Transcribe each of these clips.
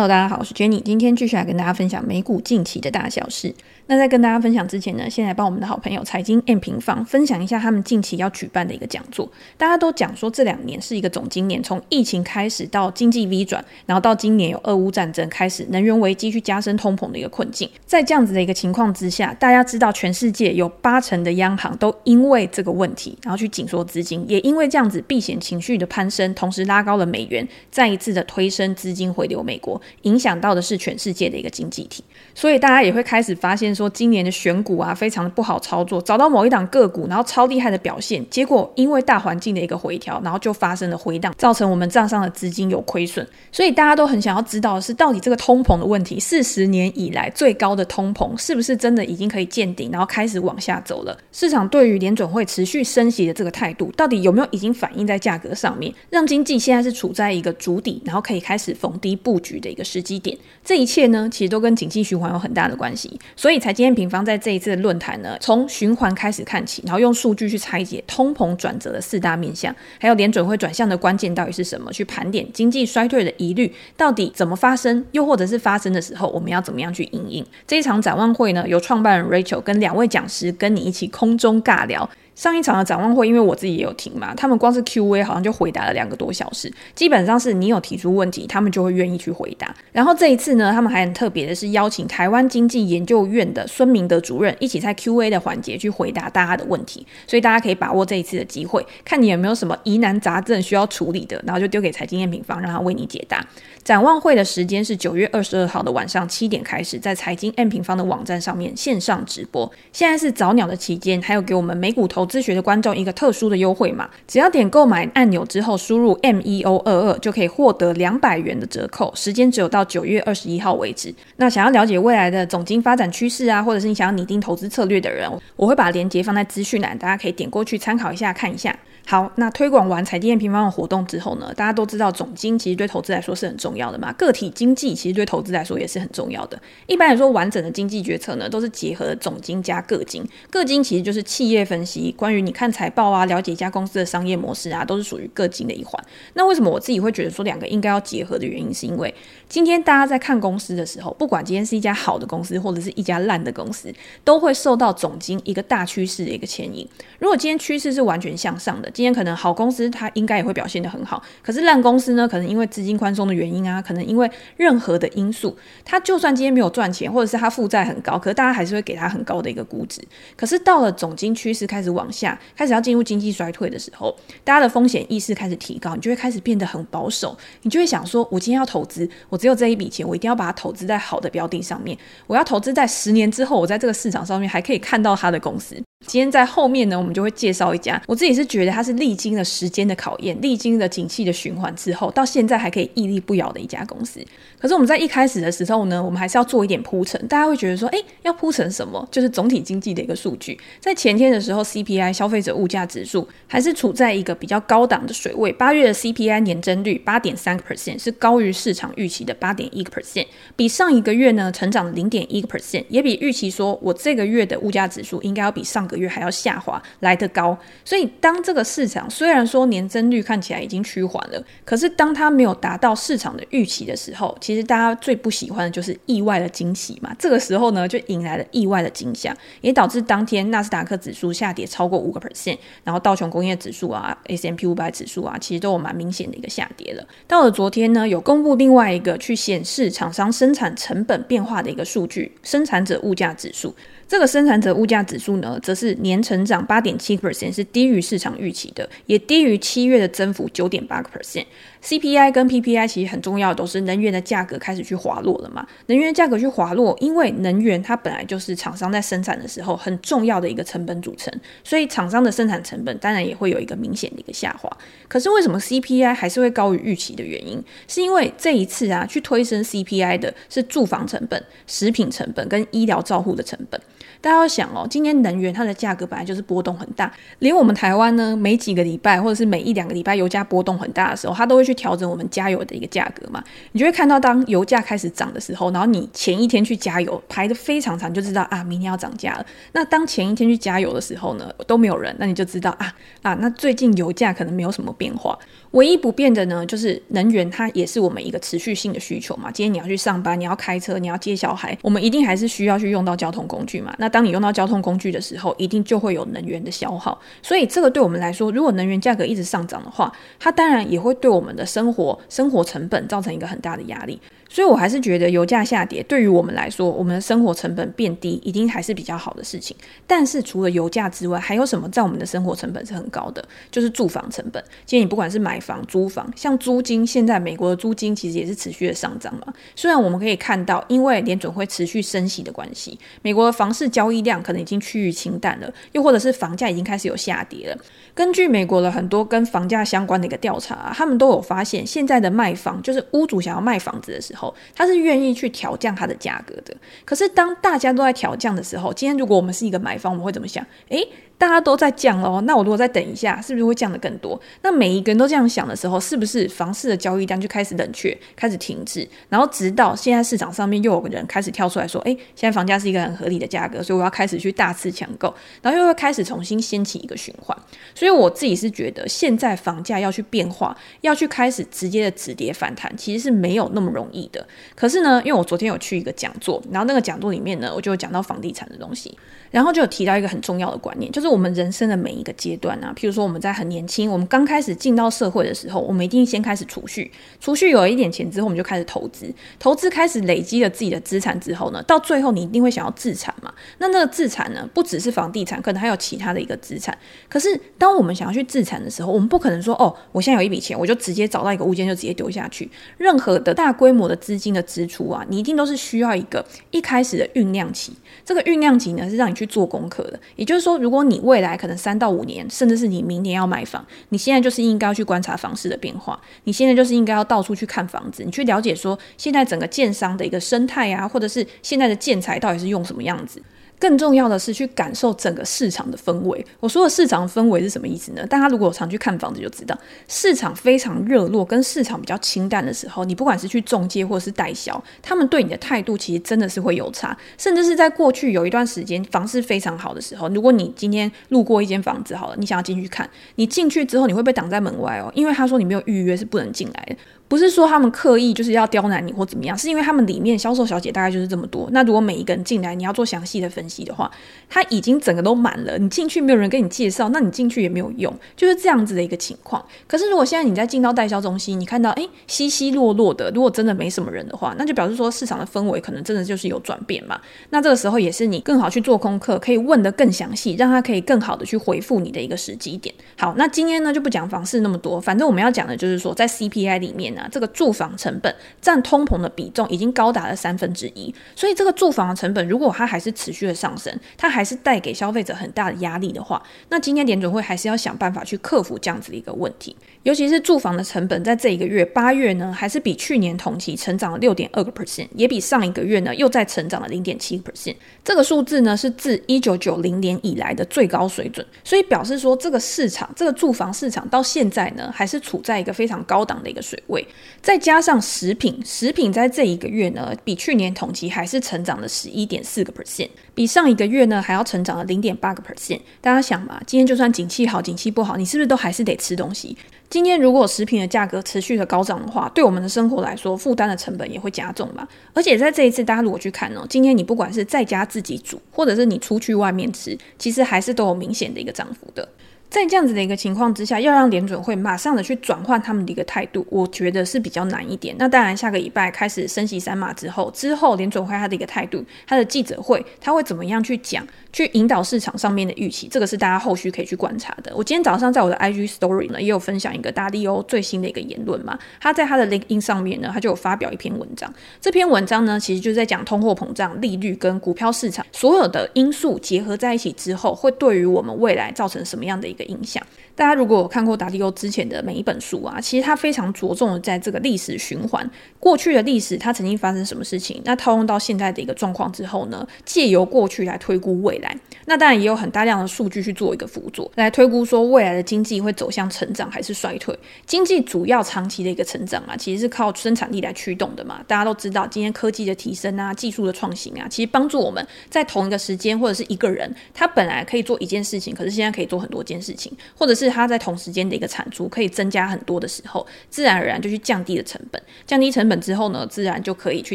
Hello，大家好，我是 Jenny，今天继续来跟大家分享美股近期的大小事。那在跟大家分享之前呢，先来帮我们的好朋友财经 M 平方分享一下他们近期要举办的一个讲座。大家都讲说这两年是一个总经年，从疫情开始到经济 V 转，然后到今年有俄乌战争开始，能源危机去加深通膨的一个困境。在这样子的一个情况之下，大家知道全世界有八成的央行都因为这个问题，然后去紧缩资金，也因为这样子避险情绪的攀升，同时拉高了美元，再一次的推升资金回流美国，影响到的是全世界的一个经济体。所以大家也会开始发现说，今年的选股啊，非常的不好操作。找到某一档个股，然后超厉害的表现，结果因为大环境的一个回调，然后就发生了回档，造成我们账上的资金有亏损。所以大家都很想要知道的是，到底这个通膨的问题，四十年以来最高的通膨，是不是真的已经可以见顶，然后开始往下走了？市场对于联准会持续升息的这个态度，到底有没有已经反映在价格上面，让经济现在是处在一个筑底，然后可以开始逢低布局的一个时机点？这一切呢，其实都跟景气循环有很大的关系。所以财经验平方在这一次的论坛呢，从循环开始看起，然后用数据去拆解通膨转折的四大面向，还有联准会转向的关键到底是什么？去盘点经济衰退的疑虑到底怎么发生，又或者是发生的时候，我们要怎么样去应应？这一场展望会呢，由创办人 Rachel 跟两位讲师跟你一起空中尬聊。上一场的展望会，因为我自己也有听嘛，他们光是 Q&A 好像就回答了两个多小时，基本上是你有提出问题，他们就会愿意去回答。然后这一次呢，他们还很特别的是邀请台湾经济研究院的孙明德主任一起在 Q&A 的环节去回答大家的问题，所以大家可以把握这一次的机会，看你有没有什么疑难杂症需要处理的，然后就丢给财经 M 平方，让他为你解答。展望会的时间是九月二十二号的晚上七点开始，在财经 M 平方的网站上面线上直播。现在是早鸟的期间，还有给我们美股投咨询的观众一个特殊的优惠嘛，只要点购买按钮之后输入 MEO 二二，就可以获得两百元的折扣。时间只有到九月二十一号为止。那想要了解未来的总经发展趋势啊，或者是你想要拟定投资策略的人，我会把链接放在资讯栏，大家可以点过去参考一下，看一下。好，那推广完财经 M 平方的活动之后呢，大家都知道总经其实对投资来说是很重要的嘛，个体经济其实对投资来说也是很重要的。一般来说，完整的经济决策呢，都是结合总经加个经，个经其实就是企业分析，关于你看财报啊，了解一家公司的商业模式啊，都是属于个经的一环。那为什么我自己会觉得说两个应该要结合的原因，是因为今天大家在看公司的时候，不管今天是一家好的公司，或者是一家烂的公司，都会受到总经一个大趋势的一个牵引。如果今天趋势是完全向上的，今天可能好公司它应该也会表现得很好，可是烂公司呢，可能因为资金宽松的原因啊，可能因为任何的因素，它就算今天没有赚钱，或者是它负债很高，可是大家还是会给它很高的一个估值。可是到了总经趋势开始往下，开始要进入经济衰退的时候，大家的风险意识开始提高，你就会开始变得很保守，你就会想说，我今天要投资，我只有这一笔钱，我一定要把它投资在好的标的上面，我要投资在十年之后，我在这个市场上面还可以看到他的公司。今天在后面呢，我们就会介绍一家，我自己是觉得它是历经了时间的考验，历经了景气的循环之后，到现在还可以屹立不摇的一家公司。可是我们在一开始的时候呢，我们还是要做一点铺陈。大家会觉得说，诶，要铺陈什么？就是总体经济的一个数据。在前天的时候，CPI 消费者物价指数还是处在一个比较高档的水位。八月的 CPI 年增率八点三个 percent，是高于市场预期的八点一个 percent，比上一个月呢成长零点一个 percent，也比预期说我这个月的物价指数应该要比上个月还要下滑来得高，所以当这个市场虽然说年增率看起来已经趋缓了，可是当它没有达到市场的预期的时候，其实大家最不喜欢的就是意外的惊喜嘛。这个时候呢，就引来了意外的惊吓，也导致当天纳斯达克指数下跌超过五个 percent，然后道琼工业指数啊、S&P 五百指数啊，其实都有蛮明显的一个下跌了。到了昨天呢，有公布另外一个去显示厂商生产成本变化的一个数据，生产者物价指数。这个生产者物价指数呢，则是年成长八点七 percent，是低于市场预期的，也低于七月的增幅九点八个 percent。CPI 跟 PPI 其实很重要，都是能源的价格开始去滑落了嘛。能源价格去滑落，因为能源它本来就是厂商在生产的时候很重要的一个成本组成，所以厂商的生产成本当然也会有一个明显的一个下滑。可是为什么 CPI 还是会高于预期的原因，是因为这一次啊，去推升 CPI 的是住房成本、食品成本跟医疗照护的成本。大家要想哦，今天能源它的价格本来就是波动很大，连我们台湾呢，每几个礼拜或者是每一两个礼拜油价波动很大的时候，它都会去调整我们加油的一个价格嘛。你就会看到，当油价开始涨的时候，然后你前一天去加油排得非常长，就知道啊，明天要涨价了。那当前一天去加油的时候呢，都没有人，那你就知道啊啊，那最近油价可能没有什么变化。唯一不变的呢，就是能源，它也是我们一个持续性的需求嘛。今天你要去上班，你要开车，你要接小孩，我们一定还是需要去用到交通工具嘛。那当你用到交通工具的时候，一定就会有能源的消耗。所以这个对我们来说，如果能源价格一直上涨的话，它当然也会对我们的生活生活成本造成一个很大的压力。所以我还是觉得油价下跌对于我们来说，我们的生活成本变低，一定还是比较好的事情。但是除了油价之外，还有什么在我们的生活成本是很高的？就是住房成本。今天你不管是买房、租房，像租金，现在美国的租金其实也是持续的上涨嘛。虽然我们可以看到，因为联准会持续升息的关系，美国的房市交易量可能已经趋于清淡了，又或者是房价已经开始有下跌了。根据美国的很多跟房价相关的一个调查，他们都有发现，现在的卖房就是屋主想要卖房子的时候。他是愿意去调降它的价格的。可是当大家都在调降的时候，今天如果我们是一个买方，我们会怎么想？诶。大家都在降哦，那我如果再等一下，是不是会降得更多？那每一个人都这样想的时候，是不是房市的交易量就开始冷却，开始停滞？然后直到现在市场上面又有个人开始跳出来说：“诶，现在房价是一个很合理的价格，所以我要开始去大肆抢购。”然后又会开始重新掀起一个循环。所以我自己是觉得，现在房价要去变化，要去开始直接的止跌反弹，其实是没有那么容易的。可是呢，因为我昨天有去一个讲座，然后那个讲座里面呢，我就讲到房地产的东西，然后就有提到一个很重要的观念，就是。我们人生的每一个阶段啊，譬如说我们在很年轻，我们刚开始进到社会的时候，我们一定先开始储蓄，储蓄有一点钱之后，我们就开始投资，投资开始累积了自己的资产之后呢，到最后你一定会想要自产嘛。那那个自产呢，不只是房地产，可能还有其他的一个资产。可是当我们想要去自产的时候，我们不可能说哦，我现在有一笔钱，我就直接找到一个物件就直接丢下去。任何的大规模的资金的支出啊，你一定都是需要一个一开始的酝酿期。这个酝酿期呢，是让你去做功课的。也就是说，如果你未来可能三到五年，甚至是你明年要买房，你现在就是应该要去观察房市的变化。你现在就是应该要到处去看房子，你去了解说现在整个建商的一个生态啊，或者是现在的建材到底是用什么样子。更重要的是去感受整个市场的氛围。我说的市场氛围是什么意思呢？大家如果常去看房子就知道，市场非常热络，跟市场比较清淡的时候，你不管是去中介或者是代销，他们对你的态度其实真的是会有差。甚至是在过去有一段时间房市非常好的时候，如果你今天路过一间房子好了，你想要进去看，你进去之后你会被挡在门外哦，因为他说你没有预约是不能进来的。不是说他们刻意就是要刁难你或怎么样，是因为他们里面销售小姐大概就是这么多。那如果每一个人进来，你要做详细的分析的话，他已经整个都满了。你进去没有人跟你介绍，那你进去也没有用，就是这样子的一个情况。可是如果现在你在进到代销中心，你看到诶稀稀落落的，如果真的没什么人的话，那就表示说市场的氛围可能真的就是有转变嘛。那这个时候也是你更好去做功课，可以问得更详细，让他可以更好的去回复你的一个时机点。好，那今天呢就不讲房市那么多，反正我们要讲的就是说在 CPI 里面呢、啊，这个住房。成本占通膨的比重已经高达了三分之一，所以这个住房的成本如果它还是持续的上升，它还是带给消费者很大的压力的话，那今天联准会还是要想办法去克服这样子的一个问题。尤其是住房的成本，在这一个月八月呢，还是比去年同期成长了六点二个 percent，也比上一个月呢又再成长了零点七个 percent。这个数字呢是自一九九零年以来的最高水准，所以表示说这个市场，这个住房市场到现在呢还是处在一个非常高档的一个水位，再加上。食品，食品在这一个月呢，比去年同期还是成长了十一点四个 percent，比上一个月呢还要成长了零点八个 percent。大家想嘛，今天就算景气好，景气不好，你是不是都还是得吃东西？今天如果食品的价格持续的高涨的话，对我们的生活来说，负担的成本也会加重吧。而且在这一次，大家如果去看哦，今天你不管是在家自己煮，或者是你出去外面吃，其实还是都有明显的一个涨幅的。在这样子的一个情况之下，要让联准会马上的去转换他们的一个态度，我觉得是比较难一点。那当然，下个礼拜开始升息三码之后，之后联准会他的一个态度，他的记者会，他会怎么样去讲，去引导市场上面的预期，这个是大家后续可以去观察的。我今天早上在我的 IG Story 呢，也有分享一个达利欧最新的一个言论嘛，他在他的 LinkedIn 上面呢，他就有发表一篇文章。这篇文章呢，其实就是在讲通货膨胀、利率跟股票市场所有的因素结合在一起之后，会对于我们未来造成什么样的一个。个影响。大家如果有看过达利欧之前的每一本书啊，其实他非常着重的在这个历史循环，过去的历史它曾经发生什么事情，那套用到现在的一个状况之后呢，借由过去来推估未来。那当然也有很大量的数据去做一个辅佐，来推估说未来的经济会走向成长还是衰退。经济主要长期的一个成长啊，其实是靠生产力来驱动的嘛。大家都知道，今天科技的提升啊，技术的创新啊，其实帮助我们在同一个时间或者是一个人，他本来可以做一件事情，可是现在可以做很多件事事情，或者是他在同时间的一个产出可以增加很多的时候，自然而然就去降低了成本。降低成本之后呢，自然就可以去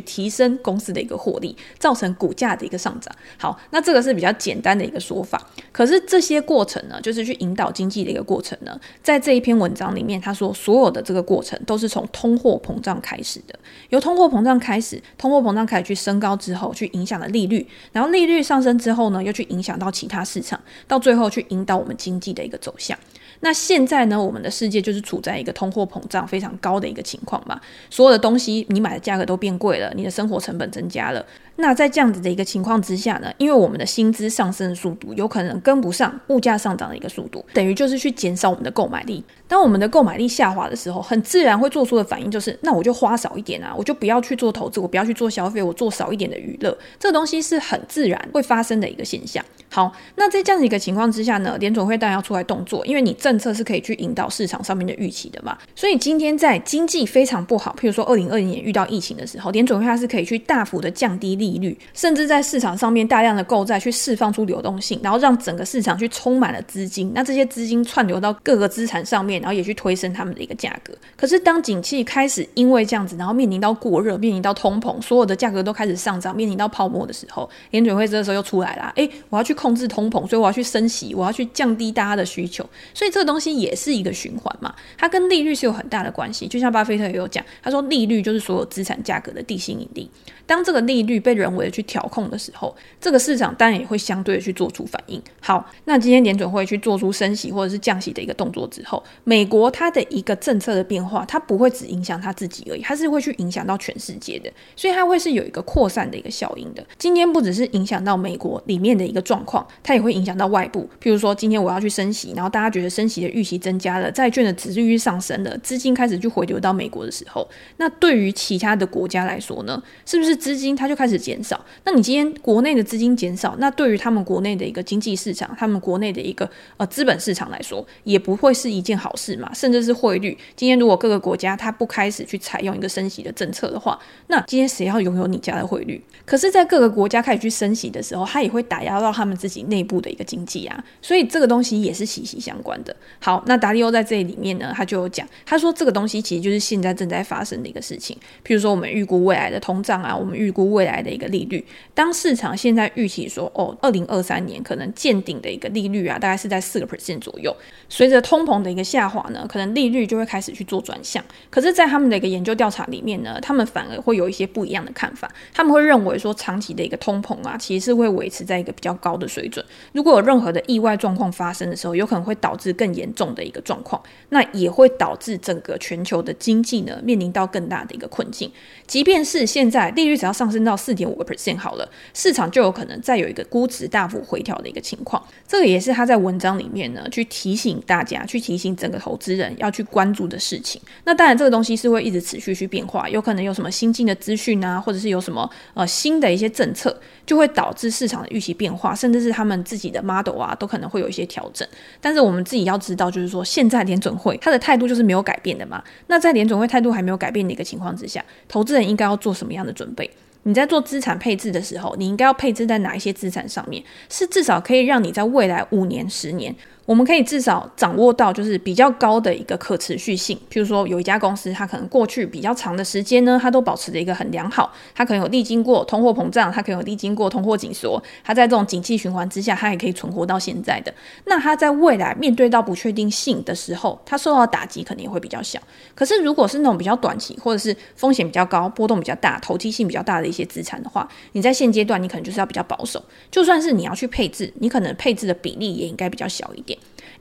提升公司的一个获利，造成股价的一个上涨。好，那这个是比较简单的一个说法。可是这些过程呢，就是去引导经济的一个过程呢，在这一篇文章里面，他说所有的这个过程都是从通货膨胀开始的，由通货膨胀开始，通货膨胀开始去升高之后，去影响了利率，然后利率上升之后呢，又去影响到其他市场，到最后去引导我们经济的一个走向。那现在呢，我们的世界就是处在一个通货膨胀非常高的一个情况嘛，所有的东西你买的价格都变贵了，你的生活成本增加了。那在这样子的一个情况之下呢，因为我们的薪资上升的速度有可能跟不上物价上涨的一个速度，等于就是去减少我们的购买力。当我们的购买力下滑的时候，很自然会做出的反应就是，那我就花少一点啊，我就不要去做投资，我不要去做消费，我做少一点的娱乐。这东西是很自然会发生的一个现象。好，那在这样子一个情况之下呢，联准会当然要出来动作，因为你政策是可以去引导市场上面的预期的嘛。所以今天在经济非常不好，譬如说二零二零年遇到疫情的时候，联准会它是可以去大幅的降低利利率，甚至在市场上面大量的购债去释放出流动性，然后让整个市场去充满了资金。那这些资金串流到各个资产上面，然后也去推升他们的一个价格。可是当景气开始因为这样子，然后面临到过热，面临到通膨，所有的价格都开始上涨，面临到泡沫的时候，联准会这时候又出来了。诶，我要去控制通膨，所以我要去升息，我要去降低大家的需求。所以这个东西也是一个循环嘛，它跟利率是有很大的关系。就像巴菲特也有讲，他说利率就是所有资产价格的地心引力。当这个利率被人为的去调控的时候，这个市场当然也会相对的去做出反应。好，那今天联准会去做出升息或者是降息的一个动作之后，美国它的一个政策的变化，它不会只影响它自己而已，它是会去影响到全世界的，所以它会是有一个扩散的一个效应的。今天不只是影响到美国里面的一个状况，它也会影响到外部。譬如说，今天我要去升息，然后大家觉得升息的预期增加了，债券的值利率上升了，资金开始去回流到美国的时候，那对于其他的国家来说呢，是不是？资金它就开始减少，那你今天国内的资金减少，那对于他们国内的一个经济市场，他们国内的一个呃资本市场来说，也不会是一件好事嘛。甚至是汇率，今天如果各个国家它不开始去采用一个升息的政策的话，那今天谁要拥有你家的汇率？可是，在各个国家开始去升息的时候，它也会打压到他们自己内部的一个经济啊。所以这个东西也是息息相关的。好，那达利欧在这里面呢，他就有讲，他说这个东西其实就是现在正在发生的一个事情。譬如说，我们预估未来的通胀啊，我们预估未来的一个利率，当市场现在预期说，哦，二零二三年可能见顶的一个利率啊，大概是在四个 percent 左右。随着通膨的一个下滑呢，可能利率就会开始去做转向。可是，在他们的一个研究调查里面呢，他们反而会有一些不一样的看法。他们会认为说，长期的一个通膨啊，其实是会维持在一个比较高的水准。如果有任何的意外状况发生的时候，有可能会导致更严重的一个状况，那也会导致整个全球的经济呢，面临到更大的一个困境。即便是现在利率只要上升到四点五个 percent 好了，市场就有可能再有一个估值大幅回调的一个情况。这个也是他在文章里面呢，去提醒大家，去提醒整个投资人要去关注的事情。那当然，这个东西是会一直持续去变化，有可能有什么新进的资讯啊，或者是有什么呃新的一些政策，就会导致市场的预期变化，甚至是他们自己的 model 啊，都可能会有一些调整。但是我们自己要知道，就是说现在联准会他的态度就是没有改变的嘛。那在联准会态度还没有改变的一个情况之下，投资人应该要做什么样的准备？你在做资产配置的时候，你应该要配置在哪一些资产上面？是至少可以让你在未来五年、十年。我们可以至少掌握到，就是比较高的一个可持续性。譬如说，有一家公司，它可能过去比较长的时间呢，它都保持着一个很良好，它可能有历经过通货膨胀，它可能有历经过通货紧缩，它在这种景气循环之下，它也可以存活到现在的。那它在未来面对到不确定性的时候，它受到的打击肯定会比较小。可是，如果是那种比较短期，或者是风险比较高、波动比较大、投机性比较大的一些资产的话，你在现阶段你可能就是要比较保守。就算是你要去配置，你可能配置的比例也应该比较小一点。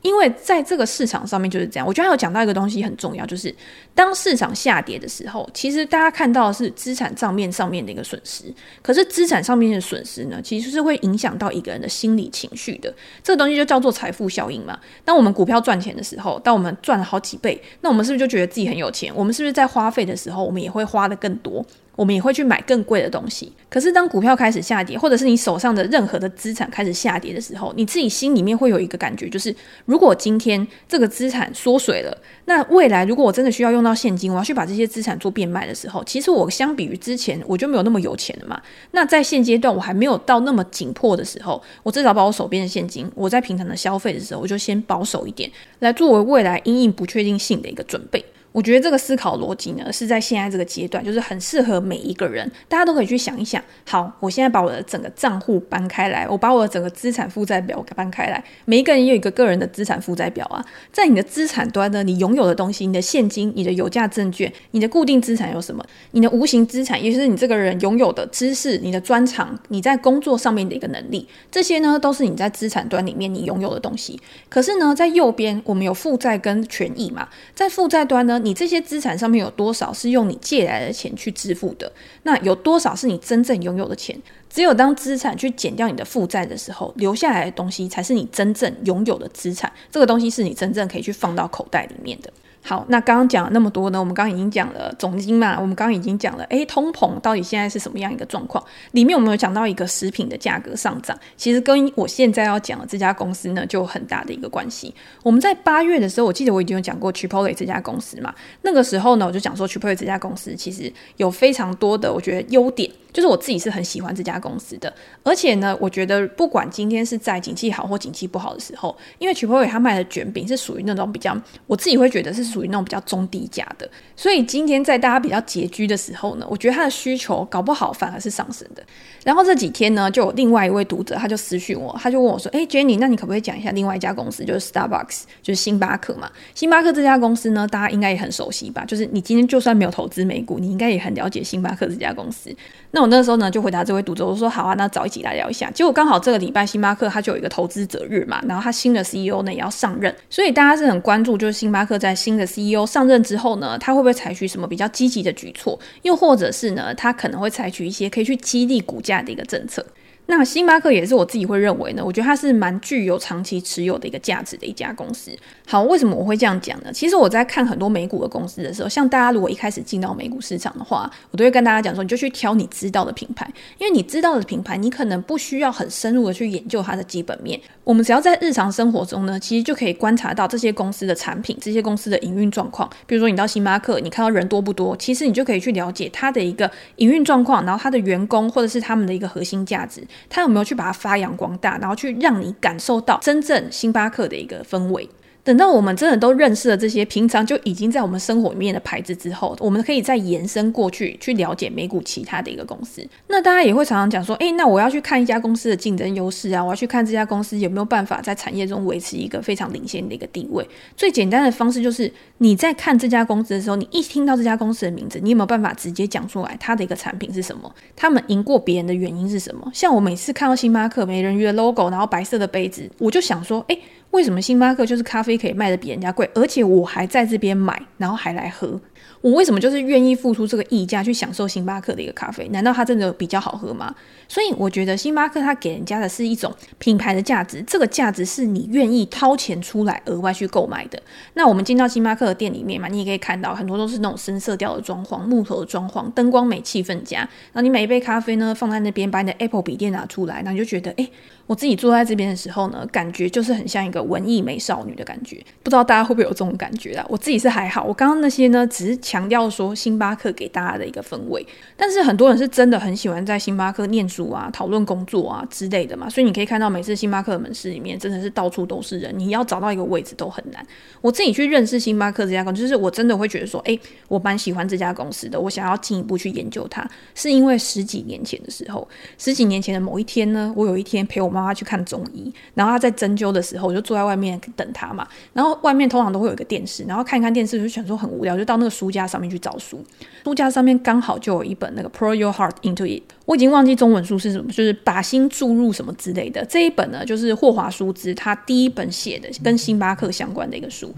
因为在这个市场上面就是这样。我觉得还有讲到一个东西很重要，就是当市场下跌的时候，其实大家看到的是资产账面上面的一个损失，可是资产上面的损失呢，其实是会影响到一个人的心理情绪的。这个东西就叫做财富效应嘛。当我们股票赚钱的时候，当我们赚了好几倍，那我们是不是就觉得自己很有钱？我们是不是在花费的时候，我们也会花得更多？我们也会去买更贵的东西。可是当股票开始下跌，或者是你手上的任何的资产开始下跌的时候，你自己心里面会有一个感觉，就是如果今天这个资产缩水了，那未来如果我真的需要用到现金，我要去把这些资产做变卖的时候，其实我相比于之前我就没有那么有钱了嘛。那在现阶段我还没有到那么紧迫的时候，我至少把我手边的现金，我在平常的消费的时候，我就先保守一点，来作为未来因应不确定性的一个准备。我觉得这个思考逻辑呢，是在现在这个阶段，就是很适合每一个人，大家都可以去想一想。好，我现在把我的整个账户搬开来，我把我的整个资产负债表搬开来。每一个人也有一个个人的资产负债表啊，在你的资产端呢，你拥有的东西，你的现金、你的有价证券、你的固定资产有什么？你的无形资产，也就是你这个人拥有的知识、你的专长、你在工作上面的一个能力，这些呢，都是你在资产端里面你拥有的东西。可是呢，在右边我们有负债跟权益嘛，在负债端呢。你这些资产上面有多少是用你借来的钱去支付的？那有多少是你真正拥有的钱？只有当资产去减掉你的负债的时候，留下来的东西才是你真正拥有的资产。这个东西是你真正可以去放到口袋里面的。好，那刚刚讲了那么多呢，我们刚刚已经讲了总经嘛，我们刚刚已经讲了，诶，通膨到底现在是什么样一个状况？里面我们有讲到一个食品的价格上涨，其实跟我现在要讲的这家公司呢，就有很大的一个关系。我们在八月的时候，我记得我已经有讲过 Chipotle 这家公司嘛，那个时候呢，我就讲说 Chipotle 这家公司其实有非常多的我觉得优点。就是我自己是很喜欢这家公司的，而且呢，我觉得不管今天是在景气好或景气不好的时候，因为 Chipotle 他卖的卷饼是属于那种比较，我自己会觉得是属于那种比较中低价的，所以今天在大家比较拮据的时候呢，我觉得它的需求搞不好反而是上升的。然后这几天呢，就有另外一位读者他就私讯我，他就问我说：“诶，Jenny，那你可不可以讲一下另外一家公司，就是 Starbucks，就是星巴克嘛？星巴克这家公司呢，大家应该也很熟悉吧？就是你今天就算没有投资美股，你应该也很了解星巴克这家公司。那我那时候呢，就回答这位读者，我说好啊，那早一起来聊一下。结果刚好这个礼拜星巴克它就有一个投资者日嘛，然后它新的 CEO 呢也要上任，所以大家是很关注，就是星巴克在新的 CEO 上任之后呢，他会不会采取什么比较积极的举措，又或者是呢，他可能会采取一些可以去激励股价的一个政策。那星巴克也是我自己会认为呢，我觉得它是蛮具有长期持有的一个价值的一家公司。好，为什么我会这样讲呢？其实我在看很多美股的公司的时候，像大家如果一开始进到美股市场的话，我都会跟大家讲说，你就去挑你知道的品牌，因为你知道的品牌，你可能不需要很深入的去研究它的基本面。我们只要在日常生活中呢，其实就可以观察到这些公司的产品、这些公司的营运状况。比如说你到星巴克，你看到人多不多，其实你就可以去了解它的一个营运状况，然后它的员工或者是他们的一个核心价值。他有没有去把它发扬光大，然后去让你感受到真正星巴克的一个氛围？等到我们真的都认识了这些平常就已经在我们生活里面的牌子之后，我们可以再延伸过去，去了解美股其他的一个公司。那大家也会常常讲说，诶，那我要去看一家公司的竞争优势啊，我要去看这家公司有没有办法在产业中维持一个非常领先的一个地位。最简单的方式就是你在看这家公司的时候，你一听到这家公司的名字，你有没有办法直接讲出来它的一个产品是什么？他们赢过别人的原因是什么？像我每次看到星巴克美人鱼的 logo，然后白色的杯子，我就想说，诶。为什么星巴克就是咖啡可以卖得比人家贵，而且我还在这边买，然后还来喝？我为什么就是愿意付出这个溢价去享受星巴克的一个咖啡？难道它真的比较好喝吗？所以我觉得星巴克它给人家的是一种品牌的价值，这个价值是你愿意掏钱出来额外去购买的。那我们进到星巴克的店里面嘛，你也可以看到很多都是那种深色调的装潢、木头的装潢、灯光美、气氛佳。然后你每一杯咖啡呢放在那边，把你的 Apple 笔电拿出来，那你就觉得，哎，我自己坐在这边的时候呢，感觉就是很像一个文艺美少女的感觉。不知道大家会不会有这种感觉啊？我自己是还好，我刚刚那些呢，只是。强调说星巴克给大家的一个氛围，但是很多人是真的很喜欢在星巴克念书啊、讨论工作啊之类的嘛，所以你可以看到每次星巴克的门市里面真的是到处都是人，你要找到一个位置都很难。我自己去认识星巴克这家公司，就是我真的会觉得说，诶，我蛮喜欢这家公司的，我想要进一步去研究它，是因为十几年前的时候，十几年前的某一天呢，我有一天陪我妈妈去看中医，然后他在针灸的时候，我就坐在外面等他嘛。然后外面通常都会有一个电视，然后看一看电视就想说很无聊，就到那个书架上面去找书。书架上面刚好就有一本那个 Pour Your Heart Into It，我已经忘记中文书是什么，就是把心注入什么之类的。这一本呢，就是霍华舒兹他第一本写的跟星巴克相关的一个书。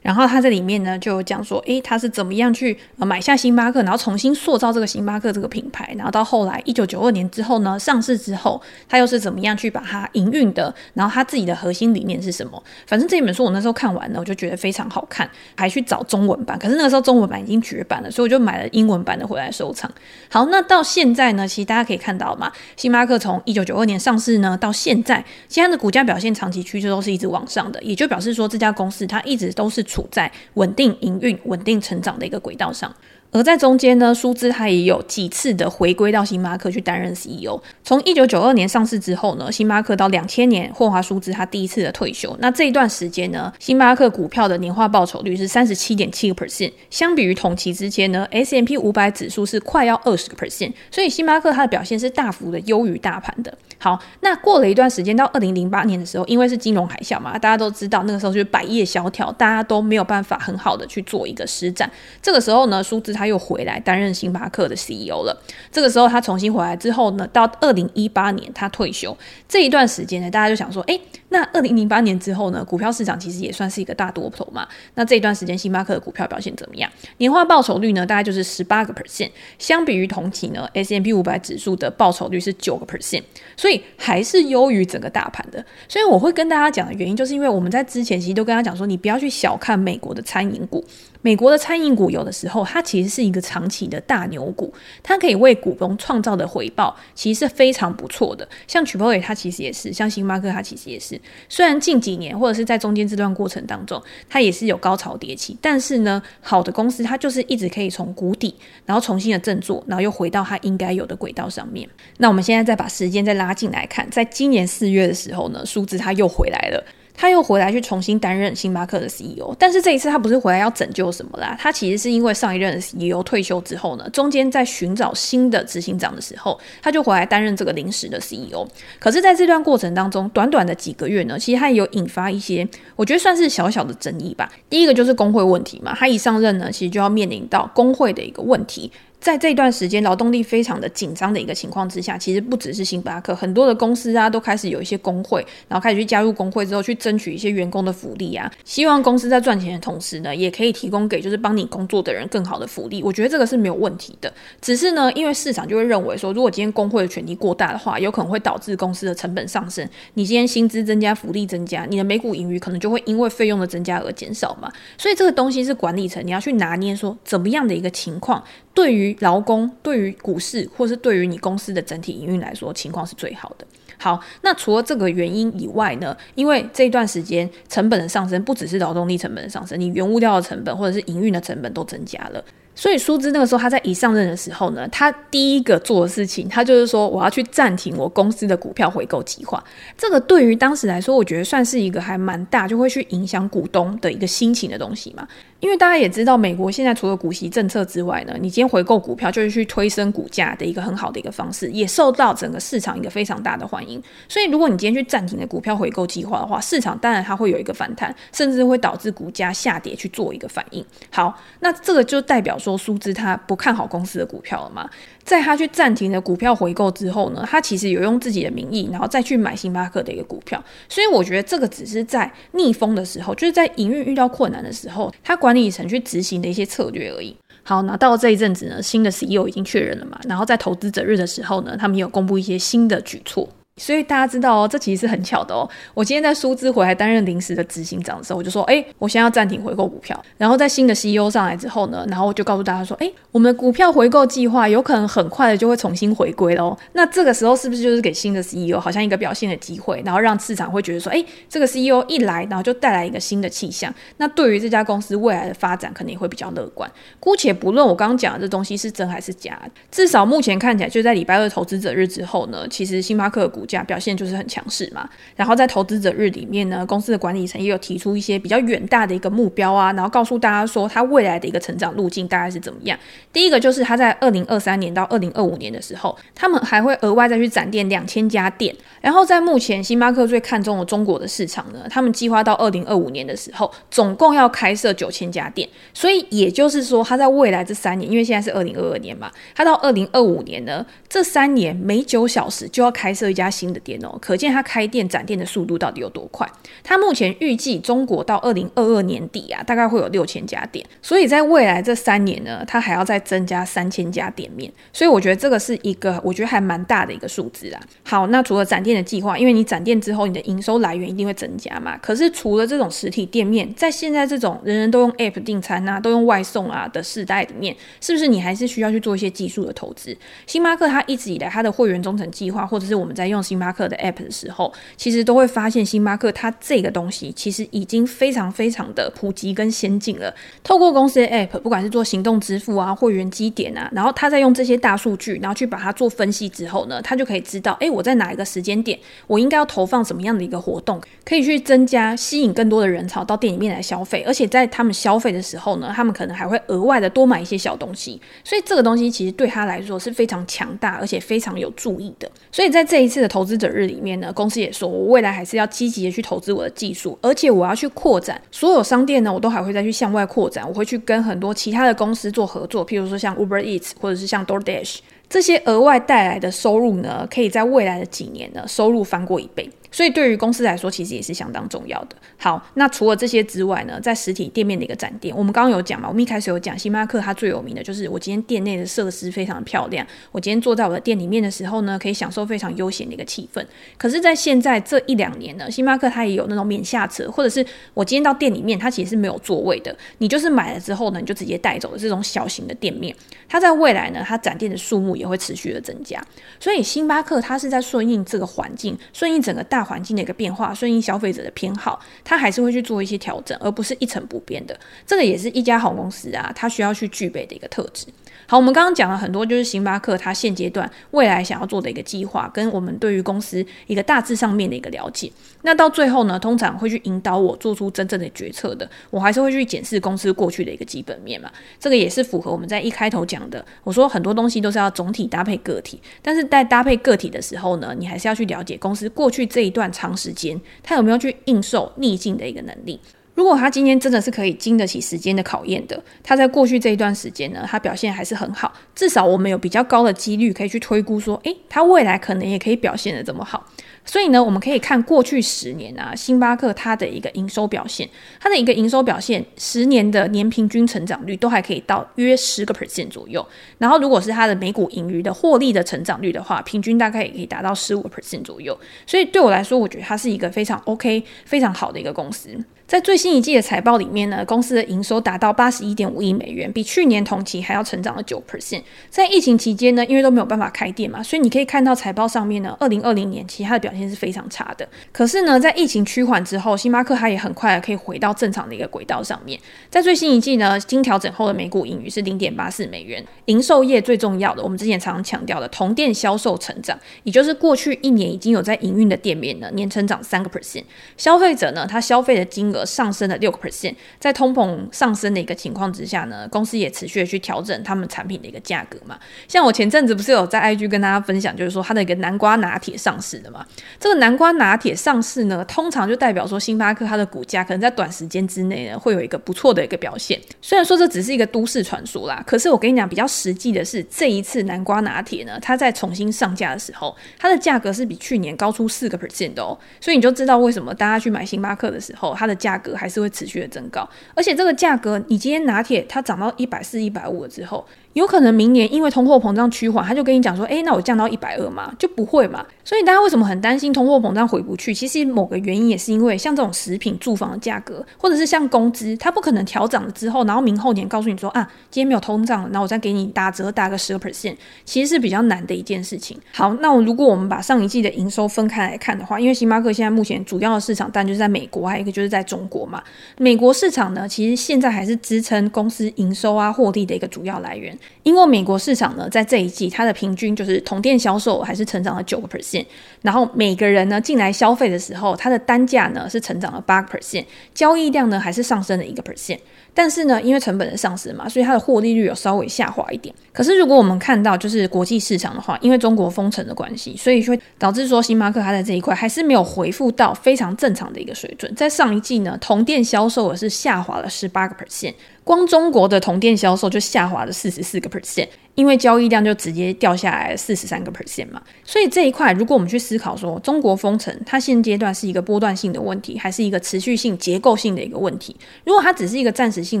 然后他在里面呢就讲说，诶，他是怎么样去买下星巴克，然后重新塑造这个星巴克这个品牌，然后到后来一九九二年之后呢上市之后，他又是怎么样去把把它营运的，然后他自己的核心理念是什么？反正这一本书我那时候看完了，我就觉得非常好看，还去找中文版，可是那个时候中文版已经绝版了，所以我就买了英文版的回来收藏。好，那到现在呢，其实大家可以看到嘛，星巴克从一九九二年上市呢到现在，现在的股价表现长期趋势都是一直往上的，也就表示说这家公司它一直都是处在稳定营运、稳定成长的一个轨道上。而在中间呢，舒兹他也有几次的回归到星巴克去担任 CEO。从一九九二年上市之后呢，星巴克到两千年，霍华舒兹他第一次的退休。那这一段时间呢，星巴克股票的年化报酬率是三十七点七个 percent，相比于同期之间呢，S M P 五百指数是快要二十个 percent，所以星巴克它的表现是大幅的优于大盘的。好，那过了一段时间，到二零零八年的时候，因为是金融海啸嘛，大家都知道那个时候就是百业萧条，大家都没有办法很好的去做一个施展。这个时候呢，舒兹他又回来担任星巴克的 CEO 了。这个时候他重新回来之后呢，到二零一八年他退休这一段时间呢，大家就想说，哎，那二零零八年之后呢，股票市场其实也算是一个大多头嘛。那这一段时间星巴克的股票表现怎么样？年化报酬率呢，大概就是十八个 percent，相比于同期呢，S M P 五百指数的报酬率是九个 percent，所以还是优于整个大盘的。所以我会跟大家讲的原因，就是因为我们在之前其实都跟他讲说，你不要去小看美国的餐饮股。美国的餐饮股有的时候，它其实是一个长期的大牛股，它可以为股东创造的回报其实是非常不错的。像 Chipotle 它其实也是，像星巴克它其实也是。虽然近几年或者是在中间这段过程当中，它也是有高潮迭起，但是呢，好的公司它就是一直可以从谷底，然后重新的振作，然后又回到它应该有的轨道上面。那我们现在再把时间再拉近来看，在今年四月的时候呢，数字它又回来了。他又回来去重新担任星巴克的 CEO，但是这一次他不是回来要拯救什么啦，他其实是因为上一任的 CEO 退休之后呢，中间在寻找新的执行长的时候，他就回来担任这个临时的 CEO。可是，在这段过程当中，短短的几个月呢，其实他也有引发一些，我觉得算是小小的争议吧。第一个就是工会问题嘛，他一上任呢，其实就要面临到工会的一个问题。在这段时间劳动力非常的紧张的一个情况之下，其实不只是星巴克，很多的公司啊都开始有一些工会，然后开始去加入工会之后，去争取一些员工的福利啊。希望公司在赚钱的同时呢，也可以提供给就是帮你工作的人更好的福利。我觉得这个是没有问题的。只是呢，因为市场就会认为说，如果今天工会的权力过大的话，有可能会导致公司的成本上升。你今天薪资增加，福利增加，你的每股盈余可能就会因为费用的增加而减少嘛。所以这个东西是管理层你要去拿捏，说怎么样的一个情况。对于劳工、对于股市，或是对于你公司的整体营运来说，情况是最好的。好，那除了这个原因以外呢，因为这段时间成本的上升，不只是劳动力成本的上升，你原物料的成本或者是营运的成本都增加了。所以舒兹那个时候他在一上任的时候呢，他第一个做的事情，他就是说我要去暂停我公司的股票回购计划。这个对于当时来说，我觉得算是一个还蛮大，就会去影响股东的一个心情的东西嘛。因为大家也知道，美国现在除了股息政策之外呢，你今天回购股票就是去推升股价的一个很好的一个方式，也受到整个市场一个非常大的欢迎。所以，如果你今天去暂停了股票回购计划的话，市场当然它会有一个反弹，甚至会导致股价下跌去做一个反应。好，那这个就代表说，舒兹他不看好公司的股票了吗？在他去暂停了股票回购之后呢，他其实有用自己的名义，然后再去买星巴克的一个股票。所以我觉得这个只是在逆风的时候，就是在营运遇到困难的时候，他管理层去执行的一些策略而已。好，那到了这一阵子呢，新的 CEO 已经确认了嘛，然后在投资者日的时候呢，他们也有公布一些新的举措。所以大家知道哦，这其实是很巧的哦。我今天在舒兹回来担任临时的执行长的时候，我就说，哎，我先要暂停回购股票。然后在新的 CEO 上来之后呢，然后我就告诉大家说，哎，我们的股票回购计划有可能很快的就会重新回归喽。那这个时候是不是就是给新的 CEO 好像一个表现的机会，然后让市场会觉得说，哎，这个 CEO 一来，然后就带来一个新的气象。那对于这家公司未来的发展，可能也会比较乐观。姑且不论我刚刚讲的这东西是真还是假，至少目前看起来，就在礼拜二投资者日之后呢，其实星巴克股价表现就是很强势嘛。然后在投资者日里面呢，公司的管理层也有提出一些比较远大的一个目标啊，然后告诉大家说它未来的一个成长路径大概是怎么样。第一个就是它在二零二三年到二零二五年的时候，他们还会额外再去展店两千家店。然后在目前星巴克最看重的中国的市场呢，他们计划到二零二五年的时候，总共要开设九千家店。所以也就是说，它在未来这三年，因为现在是二零二二年嘛，它到二零二五年呢，这三年每九小时就要开设一家新的店哦，可见它开店展店的速度到底有多快。它目前预计中国到二零二二年底啊，大概会有六千家店，所以在未来这三年呢，它还要再增加三千家店面。所以我觉得这个是一个我觉得还蛮大的一个数字啦。好，那除了展店的计划，因为你展店之后，你的营收来源一定会增加嘛。可是除了这种实体店面，在现在这种人人都用 App 订餐啊，都用外送啊的时代里面，是不是你还是需要去做一些技术的投资？星巴克它一直以来它的会员忠诚计划，或者是我们在用星巴克的 App 的时候，其实都会发现星巴克它这个东西其实已经非常非常的普及跟先进了。透过公司的 App，不管是做行动支付啊、会员积点啊，然后它在用这些大数据，然后去把它做分析之后呢，它就可以知道，哎，我在哪一个时间点，我应该要投放什么样的一个活动，可以去增加吸引更多的人潮到店里面来消费，而且在他们消费的时候呢，他们可能还会额外的多买一些小东西，所以这个东西其实对他来说是非常强大，而且非常有助益的。所以在这一次的投资者日里面呢，公司也说，我未来还是要积极的去投资我的技术，而且我要去扩展所有商店呢，我都还会再去向外扩展，我会去跟很多其他的公司做合作，譬如说像 Uber Eats 或者是像 DoorDash 这些额外带来的收入呢，可以在未来的几年呢，收入翻过一倍。所以对于公司来说，其实也是相当重要的。好，那除了这些之外呢，在实体店面的一个展店，我们刚刚有讲嘛，我们一开始有讲，星巴克它最有名的就是我今天店内的设施非常漂亮，我今天坐在我的店里面的时候呢，可以享受非常悠闲的一个气氛。可是，在现在这一两年呢，星巴克它也有那种免下车，或者是我今天到店里面，它其实是没有座位的，你就是买了之后呢，你就直接带走的这种小型的店面。它在未来呢，它展店的数目也会持续的增加。所以，星巴克它是在顺应这个环境，顺应整个大环境的一个变化。顺应消费者的偏好，他还是会去做一些调整，而不是一成不变的。这个也是一家好公司啊，它需要去具备的一个特质。好，我们刚刚讲了很多，就是星巴克它现阶段未来想要做的一个计划，跟我们对于公司一个大致上面的一个了解。那到最后呢，通常会去引导我做出真正的决策的，我还是会去检视公司过去的一个基本面嘛。这个也是符合我们在一开头讲的，我说很多东西都是要总体搭配个体，但是在搭配个体的时候呢，你还是要去了解公司过去这一段长时间，它有没有去应受逆境的一个能力。如果他今天真的是可以经得起时间的考验的，他在过去这一段时间呢，他表现还是很好，至少我们有比较高的几率可以去推估说，诶，他未来可能也可以表现得这么好。所以呢，我们可以看过去十年啊，星巴克它的一个营收表现，它的一个营收表现，十年的年平均成长率都还可以到约十个 percent 左右。然后，如果是它的每股盈余的获利的成长率的话，平均大概也可以达到十五个 percent 左右。所以对我来说，我觉得它是一个非常 OK、非常好的一个公司。在最新一季的财报里面呢，公司的营收达到八十一点五亿美元，比去年同期还要成长了九 percent。在疫情期间呢，因为都没有办法开店嘛，所以你可以看到财报上面呢，二零二零年其他的表表现是非常差的。可是呢，在疫情趋缓之后，星巴克它也很快可以回到正常的一个轨道上面。在最新一季呢，经调整后的每股盈余是零点八四美元。零售业最重要的，我们之前常常强调的同店销售成长，也就是过去一年已经有在营运的店面呢，年成长三个 percent。消费者呢，他消费的金额。上升了六个 percent，在通膨上升的一个情况之下呢，公司也持续的去调整他们产品的一个价格嘛。像我前阵子不是有在 IG 跟大家分享，就是说它的一个南瓜拿铁上市的嘛。这个南瓜拿铁上市呢，通常就代表说星巴克它的股价可能在短时间之内呢，会有一个不错的一个表现。虽然说这只是一个都市传说啦，可是我跟你讲，比较实际的是这一次南瓜拿铁呢，它在重新上架的时候，它的价格是比去年高出四个 percent 的哦。所以你就知道为什么大家去买星巴克的时候，它的价格还是会持续的增高，而且这个价格，你今天拿铁它涨到一百四、一百五了之后。有可能明年因为通货膨胀趋缓，他就跟你讲说，诶，那我降到一百二嘛，就不会嘛。所以大家为什么很担心通货膨胀回不去？其实某个原因也是因为像这种食品、住房的价格，或者是像工资，它不可能调涨了之后，然后明后年告诉你说啊，今天没有通胀了，那我再给你打折打个十个 percent，其实是比较难的一件事情。好，那我如果我们把上一季的营收分开来看的话，因为星巴克现在目前主要的市场当然就是在美国，还有一个就是在中国嘛。美国市场呢，其实现在还是支撑公司营收啊获利的一个主要来源。因为美国市场呢，在这一季它的平均就是同店销售还是成长了九个 percent，然后每个人呢进来消费的时候，它的单价呢是成长了八个 percent，交易量呢还是上升了一个 percent。但是呢，因为成本的上升嘛，所以它的获利率有稍微下滑一点。可是如果我们看到就是国际市场的话，因为中国封城的关系，所以会导致说星巴克它在这一块还是没有恢复到非常正常的一个水准。在上一季呢，同店销售额是下滑了十八个 percent。光中国的同店销售就下滑了四十四个 percent，因为交易量就直接掉下来四十三个 percent 嘛。所以这一块，如果我们去思考说中国封城，它现阶段是一个波段性的问题，还是一个持续性、结构性的一个问题？如果它只是一个暂时性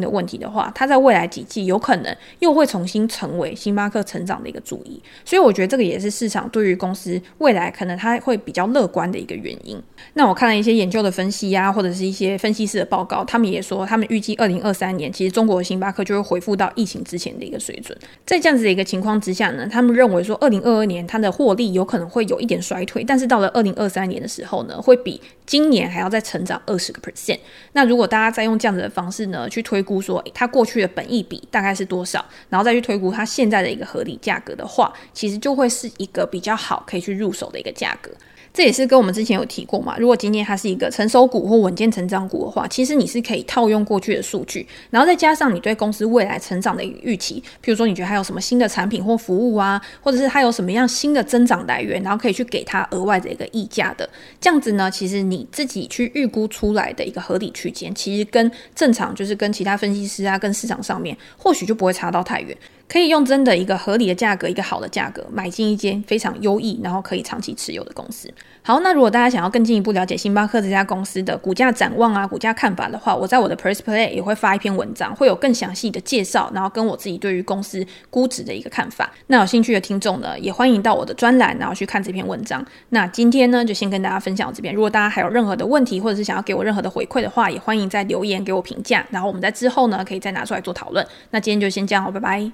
的问题的话，它在未来几季有可能又会重新成为星巴克成长的一个主意。所以我觉得这个也是市场对于公司未来可能它会比较乐观的一个原因。那我看了一些研究的分析呀、或者是一些分析师的报告，他们也说他们预计二零二三年其实中国的星巴克就会恢复到疫情之前的一个水准。在这样的一个情况之下呢，他们认为说，二零二二年它的获利有可能会有一点衰退，但是到了二零二三年的时候呢，会比今年还要再成长二十个 percent。那如果大家再用这样子的方式呢，去推估说，它过去的本益比大概是多少，然后再去推估它现在的一个合理价格的话，其实就会是一个比较好可以去入手的一个价格。这也是跟我们之前有提过嘛。如果今天它是一个成熟股或稳健成长股的话，其实你是可以套用过去的数据，然后再加上你对公司未来成长的一个预期。譬如说，你觉得它有什么新的产品或服务啊，或者是它有什么样新的增长来源，然后可以去给它额外的一个溢价的。这样子呢，其实你自己去预估出来的一个合理区间，其实跟正常就是跟其他分析师啊，跟市场上面或许就不会差到太远。可以用真的一个合理的价格，一个好的价格买进一间非常优异，然后可以长期持有的公司。好，那如果大家想要更进一步了解星巴克这家公司的股价展望啊、股价看法的话，我在我的 Press Play 也会发一篇文章，会有更详细的介绍，然后跟我自己对于公司估值的一个看法。那有兴趣的听众呢，也欢迎到我的专栏，然后去看这篇文章。那今天呢，就先跟大家分享到这边。如果大家还有任何的问题，或者是想要给我任何的回馈的话，也欢迎在留言给我评价，然后我们在之后呢，可以再拿出来做讨论。那今天就先这样哦，拜拜。